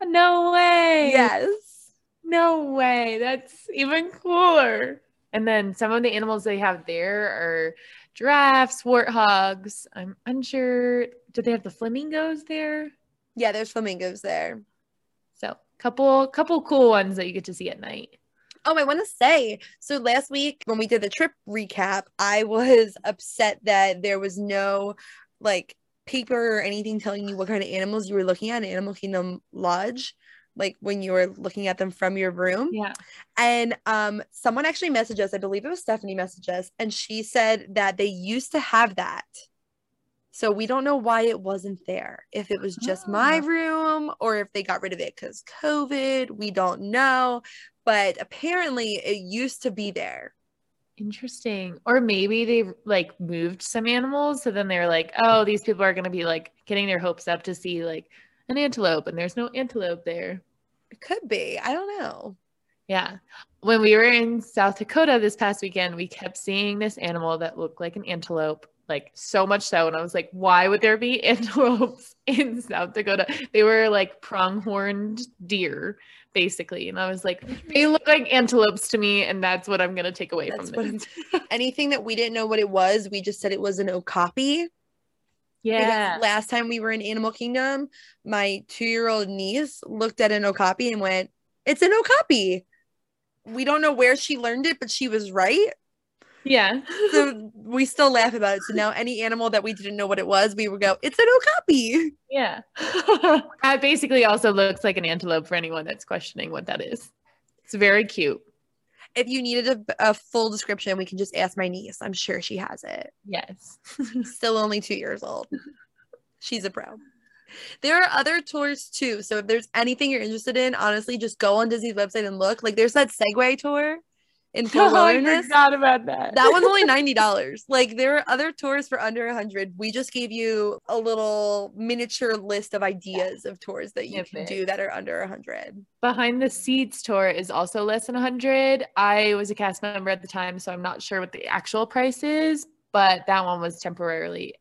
No way. Yes. No way. That's even cooler. And then some of the animals they have there are giraffes, warthogs. I'm unsure. Do they have the flamingos there? Yeah, there's flamingos there. So couple couple cool ones that you get to see at night. Oh, I want to say so last week when we did the trip recap, I was upset that there was no like paper or anything telling you what kind of animals you were looking at in Animal Kingdom Lodge, like when you were looking at them from your room. Yeah. And um, someone actually messaged us, I believe it was Stephanie messaged us, and she said that they used to have that. So we don't know why it wasn't there. If it was just my Oh. room or if they got rid of it because COVID, we don't know. But apparently it used to be there. Interesting. Or maybe they like moved some animals. So then they're like, oh, these people are going to be like getting their hopes up to see like an antelope, and there's no antelope there. It could be. I don't know. Yeah. When we were in South Dakota this past weekend, we kept seeing this animal that looked like an antelope like so much so. And I was like, why would there be antelopes in South Dakota? They were like pronghorned deer, basically. And I was like, they look like antelopes to me, and that's what I'm gonna take away That's from this. Anything that we didn't know what it was, we just said it was an okapi. yeah. Because last time we were in Animal Kingdom, my two year old niece looked at an okapi and went, It's an okapi. We don't know where she learned it, but she was right. Yeah. So we still laugh about it. So now any animal that we didn't know what it was, we would go, It's an okapi. yeah. that basically also looks like an antelope for anyone that's questioning what that is. It's very cute. If you needed a, a full description, we can just ask my niece. I'm sure she has it. Yes. Still only two years old. She's a pro. There are other tours too. So if there's anything you're interested in, honestly, just go on Disney's website and look. Like there's that Segway tour in Fort Oh, I forgot about that. That one's only ninety dollars. Like there are other tours for under a hundred. We just gave you a little miniature list of ideas of tours that you can do that are under a hundred. Behind the Seeds tour is also less than 100. I was a cast member at the time, so I'm not sure what the actual price is, but that one was temporarily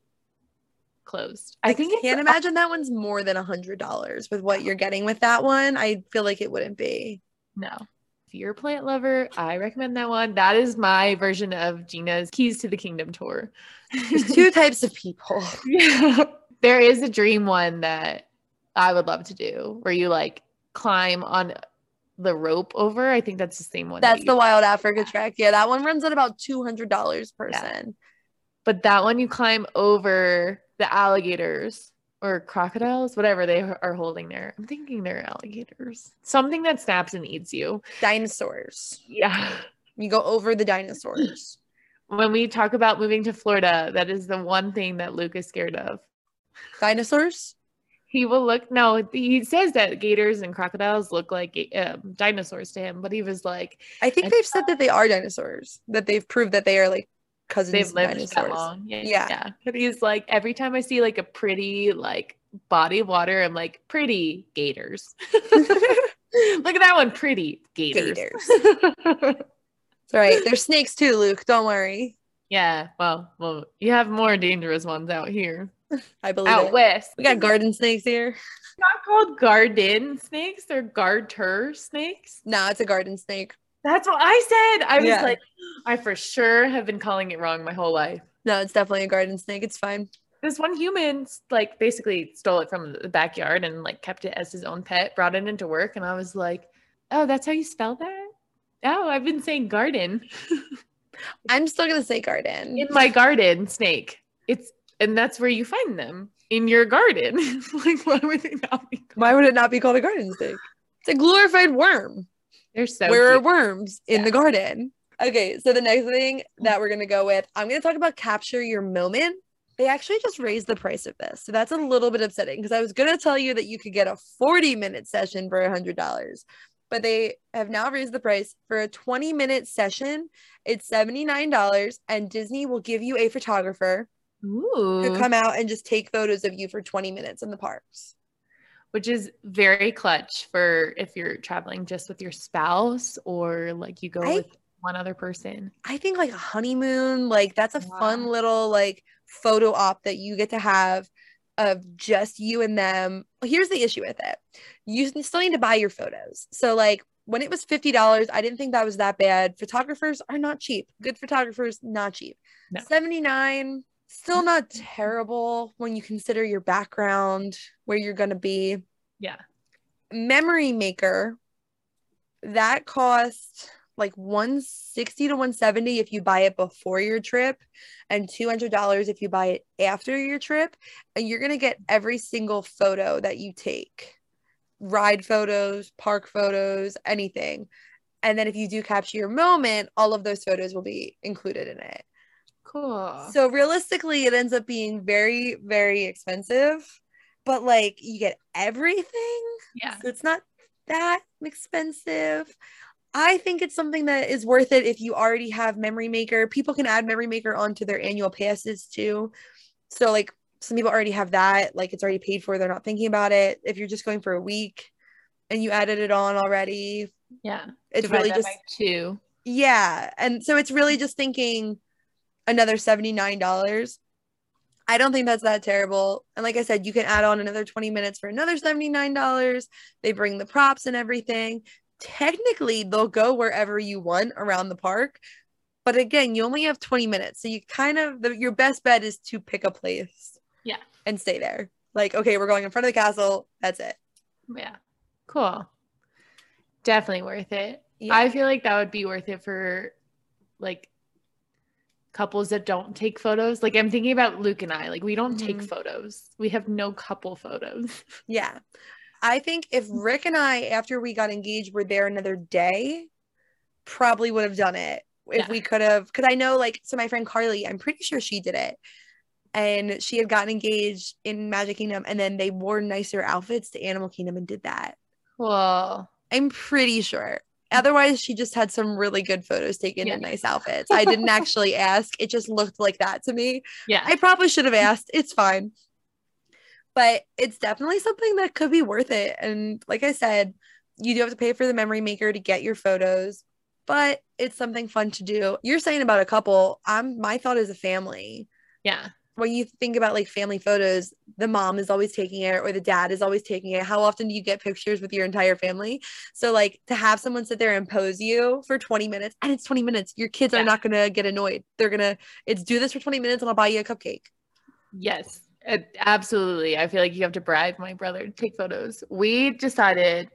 closed. I, think it's can't imagine that one's more than a hundred dollars with what you're getting with that one. I feel like it wouldn't be. no. If you're a plant lover, I recommend that one. That is my version of Gina's Keys to the Kingdom tour. There's two types of people. Yeah. There is a dream one that I would love to do where you like climb on the rope over. I think that's the same one. That's you- the Wild Africa Trek. Yeah, that one runs at about two hundred dollars person. but that one you climb over the alligators or crocodiles, whatever they are holding there. I'm thinking they're alligators. Something that snaps and eats you. Dinosaurs. Yeah. You go over the dinosaurs. When we talk about moving to Florida, that is the one thing that Luke is scared of. dinosaurs. He will look. No, he says that gators and crocodiles look like um, dinosaurs to him, but he was like, I think I they've said that they are dinosaurs. That they've proved that they are like cousins they've lived dinosaurs. that long. Yeah, Yeah. yeah. But he's like, every time I see like a pretty like body of water, I'm like, pretty gators. Look at that one, pretty gators. Gators. Right. There's snakes too, Luke. Don't worry. yeah. Well, well, you have more dangerous ones out here, I believe out it. west. We got garden snakes here. not called garden snakes; they're garter snakes. No, it's a garden snake. That's what I said. I was Yeah. like, I for sure have been calling it wrong my whole life. No, it's definitely a garden snake. It's fine. This one human like basically stole it from the backyard and like kept it as his own pet, brought it into work, and I was like, "Oh, that's how you spell that?" Oh, I've been saying garden I'm still gonna say garden. in my garden snake. It's and that's where you find them in your garden. like, why would they not be? Why would it not be called a garden snake? It's a glorified worm. They're so Where are cute. worms in Yeah. the garden? Okay, so the next thing mm. that we're gonna go with, I'm gonna talk about capture your moment. They actually just raised the price of this, so that's a little bit upsetting because I was gonna tell you that you could get a 40 minute session for a hundred dollars, but they have now raised the price for a 20 minute session. It's 79 dollars, and Disney will give you a photographer Ooh. to come out and just take photos of you for 20 minutes in the parks. Which is very clutch for if you're traveling just with your spouse or like you go I- with one other person. I think like a honeymoon, like that's a fun little like photo op that you get to have of just you and them. Well, Here's the issue with it. You still need to buy your photos. So like when it was $50, I didn't think that was that bad. Photographers are not cheap. Good photographers not cheap. No. 79 still not terrible when you consider your background, where you're going to be. Yeah. Memory Maker that cost like 160 to 170 if you buy it before your trip and $200 if you buy it after your trip and you're going to get every single photo that you take ride photos park photos anything and then if you do capture your moment all of those photos will be included in it Cool. so realistically, it ends up being very, very expensive, but like you get everything. yeah. So it's not that expensive. I think it's something that is worth it if you already have Memory Maker. People can add Memory Maker onto their annual passes too. So like some people already have that, like it's already paid for, they're not thinking about it. If you're just going for a week and you added it on already, Yeah. it's Divide really just two. yeah. And so it's really just thinking another $79 I don't think that's that terrible. And like I said, you can add on another 20 minutes for another $79. They bring the props and everything. Technically, they'll go wherever you want around the park. But again, you only have 20 minutes. So you kind of, the, your best bet is to pick a place. Yeah. And stay there. Like, okay, we're going in front of the castle. That's it. Yeah. Cool. Definitely worth it. Yeah. I feel like that would be worth it for like couples that don't take photos. Like I'm thinking about Luke and I. Like we don't take Mhm. photos. We have no couple photos. Yeah. I think if Rick and I, after we got engaged, were there another day, probably would have done it if Yeah. we could have. Because I know, like, so my friend Carly, I'm pretty sure she did it. And she had gotten engaged in Magic Kingdom, and then they wore nicer outfits to Animal Kingdom and did that. Well, I'm pretty sure. Otherwise, she just had some really good photos taken Yeah. in nice outfits. I didn't actually ask. It just looked like that to me. Yeah. I probably should have asked. It's fine. But it's definitely something that could be worth it. And like I said, you do have to pay for the memory maker to get your photos, but it's something fun to do. You're saying about a couple. I'm my thought is a family. yeah. When you think about like family photos, the mom is always taking it or the dad is always taking it. How often do you get pictures with your entire family? So like to have someone sit there and pose you for 20 minutes and it's 20 minutes. Your kids Yeah. are not going to get annoyed. They're going to it's do this for 20 minutes and I'll buy you a cupcake. Yes, absolutely. I feel like you have to bribe my brother to take photos. We decided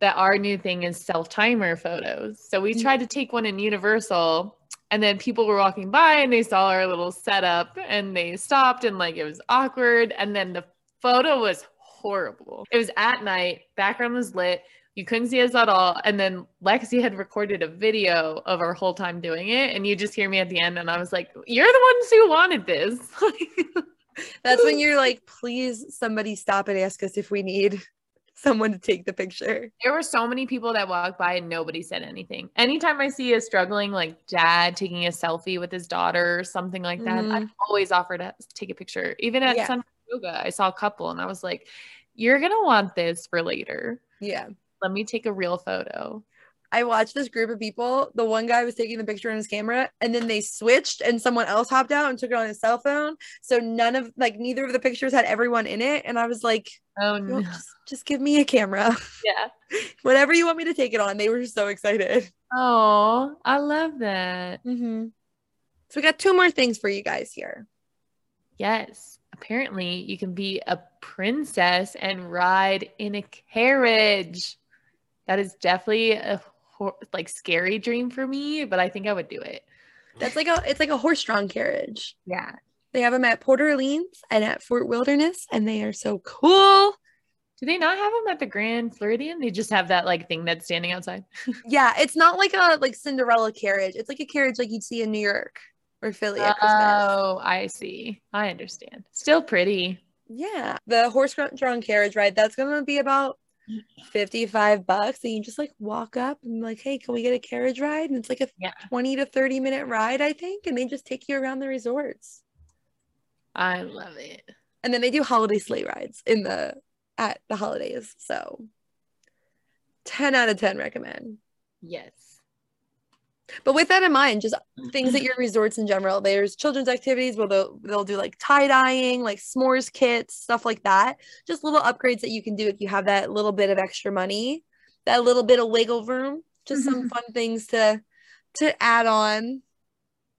that our new thing is self timer photos. So we Mhm. tried to take one in Universal, and then people were walking by and they saw our little setup and they stopped and like it was awkward. And then the photo was horrible. It was at night, background was lit. You couldn't see us at all. And then Lexi had recorded a video of our whole time doing it. And you just hear me at the end. And I was like, You're the ones who wanted this. That's when you're like, please somebody stop and ask us if we need someone to take the picture. There were so many people that walked by and nobody said anything. Anytime I see a struggling like dad taking a selfie with his daughter or something like that, I Mhm. always offer to take a picture. Even at Yeah. Sun Yoga, I saw a couple and I was like, "You're gonna want this for later. Yeah. Let me take a real photo." I watched this group of people. The one guy was taking the picture on his camera, and then they switched, and someone else hopped out and took it on his cell phone. So none of like neither of the pictures had everyone in it. And I was like, Oh no! just, just give me a camera, Yeah. whatever you want me to take it on. They were so excited. Oh, I love that. Mm-hmm. So we got two more things for you guys here. Yes. Apparently, you can be a princess and ride in a carriage. That is definitely a hor- like scary dream for me, but I think I would do it. That's like a it's like a horse-drawn carriage. Yeah. They have them at Port Orleans and at Fort Wilderness, and they are so cool. Do they not have them at the Grand Floridian? They just have that like thing that's standing outside. Yeah, it's not like a like Cinderella carriage. It's like a carriage like you'd see in New York or Philly at Christmas. Oh, I see. I understand. Still pretty. Yeah, the horse-drawn carriage ride. That's gonna be about fifty-five bucks, and you just like walk up and like, hey, can we get a carriage ride? And it's like a Yeah. twenty to thirty minute ride, I think, and they just take you around the resorts. I love it. And then they do holiday sleigh rides in the at the holidays. So, ten out of ten recommend. Yes. But with that in mind, just things at mm-hmm. your resorts in general. There's children's activities where they'll they'll do like tie dyeing, like s'mores kits, stuff like that. Just little upgrades that you can do if you have that little bit of extra money, that little bit of wiggle room. Just some mm-hmm. fun things to to add on.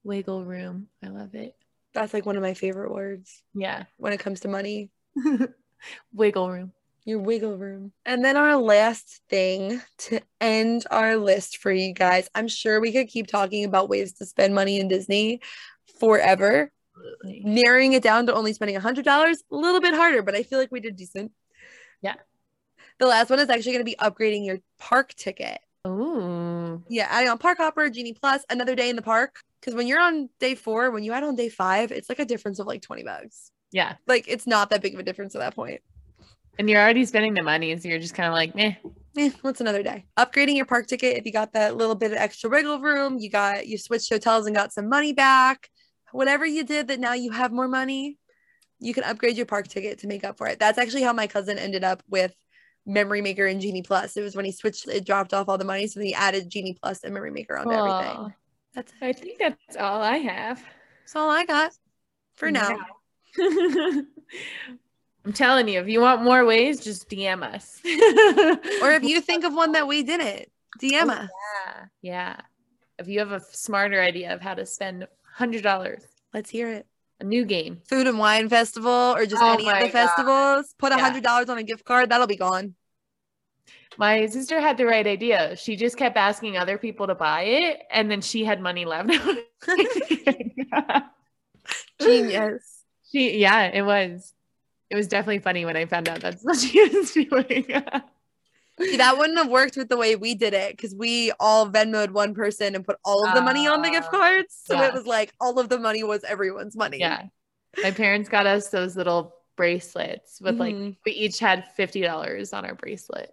Wiggle room. I love it. That's like one of my favorite words Yeah. when it comes to money. Wiggle room. Your wiggle room. And then our last thing to end our list for you guys. I'm sure we could keep talking about ways to spend money in Disney forever. Absolutely. narrowing it down to only spending $100 a little bit harder but i feel like we did decent Yeah. the last one is actually going to be upgrading your park ticket Ooh. yeah adding on park hopper genie plus another day in the park because when you're on day four when you add on day five it's like a difference of like 20 bucks Yeah. like it's not that big of a difference at that point And you're already spending the money, so you're just kind of like, meh. eh, what's another day upgrading your park ticket if you got that little bit of extra wiggle room you got you switched hotels and got some money back whatever you did that now you have more money you can upgrade your park ticket to make up for it that's actually how my cousin ended up with memory maker and genie plus it was when he switched it dropped off all the money so then he added genie plus and memory maker onto everything that's I think that's all I have. that's all i got for now Yeah. I'm telling you, if you want more ways, just DM us. or if you think of one that we didn't, DM Oh, us. Yeah. Yeah. If you have a smarter idea of how to spend hundred dollars, Let's hear it. a new game. Food and wine festival or just Oh any of the festivals. Put a hundred dollars on a gift card. That'll be gone. My sister had the right idea. She just kept asking other people to buy it, and then she had money left. Genius. she, yeah, it was. It was definitely funny when I found out that's what she was doing. See, that wouldn't have worked with the way we did it because we all Venmoed one person and put all of the money on the gift Ah, cards. So yeah. it was like all of the money was everyone's money. yeah, my parents got us those little bracelets with like Mhm. we each had fifty dollars on our bracelet.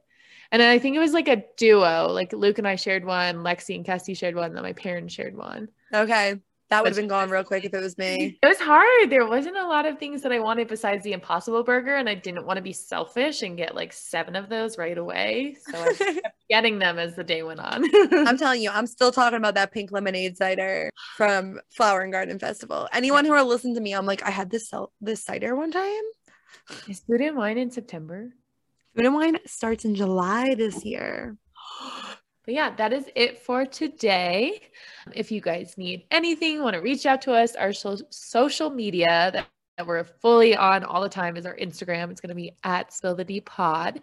And then I think it was like a duo. Like Luke and I shared one, Lexi and Cassie shared one, and then my parents shared one. Okay. That would have been gone real quick if it was me. It was hard. There wasn't a lot of things that I wanted besides the Impossible Burger, and I didn't want to be selfish and get like seven of those right away. So I kept getting them as the day went on. I'm telling you, I'm still talking about that pink lemonade cider from Flower and Garden Festival. Anyone who will listen to me, I'm like, I had this this cider one time. Is food and wine in September? Food and wine starts in July this year. But yeah, that is it for today. If you guys need anything, want to reach out to us, our so- social media that, that we're fully on all the time is our Instagram. It's going to be at Spill the Deep Pod.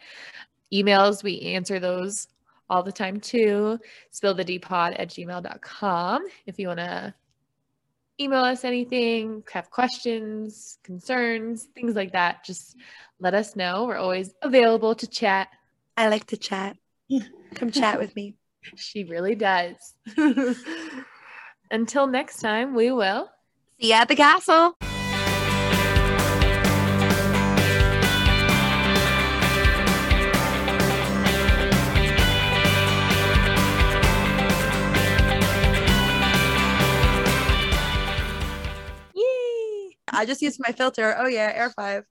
Emails, we answer those all the time too. Spill the Deep Pod at gmail.com. If you want to email us anything, have questions, concerns, things like that, just let us know. We're always available to chat. I like to chat. Come chat with me. She really does. Until next time, we will. See you at the castle. Yay! I just used my filter. Oh yeah, Air 5.